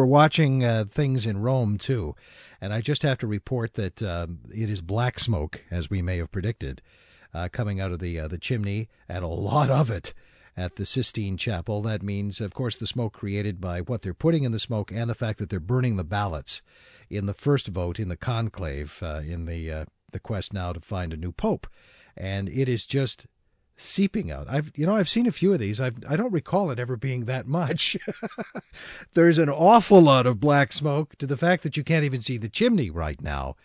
We're watching uh, things in Rome too, and I just have to report that uh, it is black smoke, as we may have predicted, uh, coming out of the uh, the chimney, and a lot of it at the Sistine Chapel. That means, of course, the smoke created by what they're putting in the smoke, and the fact that they're burning the ballots in the first vote in the conclave uh, in the uh, the quest now to find a new pope, and it is just seeping out. I've you know I've seen a few of these. I've I don't recall it ever being that much. There's an awful lot of black smoke to the fact that you can't even see the chimney right now,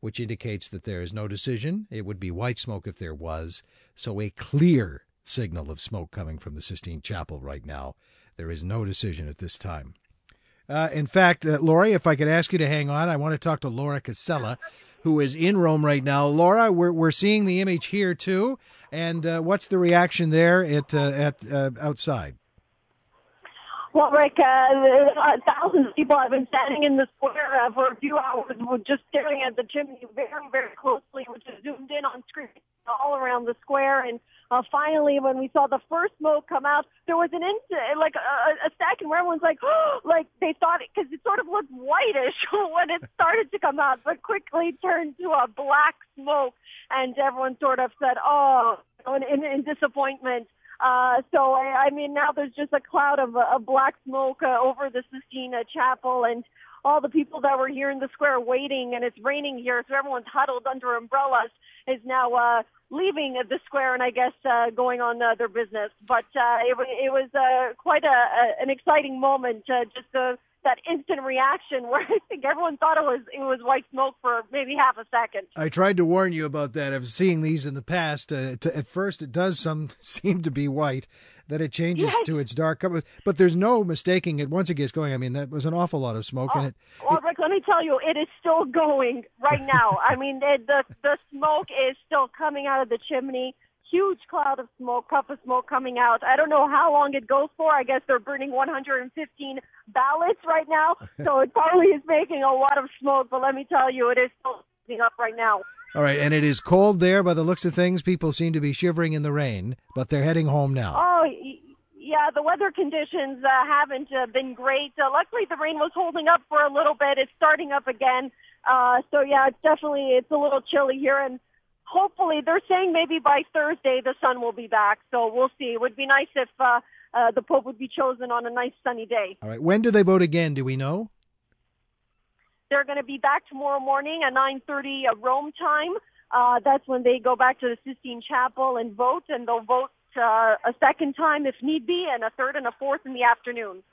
which indicates that there is no decision. It would be white smoke if there was. So a clear signal of smoke coming from the Sistine Chapel right now. There is no decision at this time. Uh, in fact, uh, Lori, if I could ask you to hang on, I want to talk to Laura Casella who is in Rome right now. Laura, we're, we're seeing the image here too. And uh, what's the reaction there at, uh, at uh, outside? Well, Ric, uh, thousands of people have been standing in the square uh, for a few hours, just staring at the chimney very, very closely, which is zoomed in on screen all around the square. And uh, finally, when we saw the first smoke come out, there was an instant, like a, a second where everyone's like, oh, like they thought it, because it sort of looked whitish when it started to come out, but quickly turned to a black smoke, and everyone sort of said, oh, in, in, in disappointment. Uh, so I, I mean, now there's just a cloud of, uh, of black smoke uh, over the Sistine Chapel, and all the people that were here in the square waiting, and it's raining here, so everyone's huddled under umbrellas, is now uh, leaving the square and I guess uh, going on uh, their business. But uh, it, it was uh, quite a, a, an exciting moment, uh, just uh, that instant reaction where I think everyone thought it was it was white smoke for maybe half a second. I tried to warn you about that of seeing these in the past. Uh, to, at first, it does some seem to be white, that it changes yes. to its dark color. But there's no mistaking it once it gets going. I mean, that was an awful lot of smoke, oh, and it. Well, Ric, let me tell you, it is still going right now. I mean, it, the the smoke is still coming out of the chimney. Huge cloud of smoke, puff of smoke coming out. I don't know how long it goes for. I guess they're burning 115 ballots right now, so it probably is making a lot of smoke. But let me tell you, it is still up right now. All right, and it is cold there by the looks of things. People seem to be shivering in the rain, but they're heading home now. Oh, yeah, the weather conditions uh, haven't uh, been great. Uh, luckily, the rain was holding up for a little bit. It's starting up again. Uh, so yeah, it's definitely it's a little chilly here, and hopefully they're saying maybe by Thursday the sun will be back. So we'll see. It would be nice if uh, uh, the Pope would be chosen on a nice sunny day. All right. When do they vote again? Do we know? They're going to be back tomorrow morning at 9.30 Rome time. Uh, that's when they go back to the Sistine Chapel and vote, and they'll vote uh, a second time if need be, and a third and a fourth in the afternoon.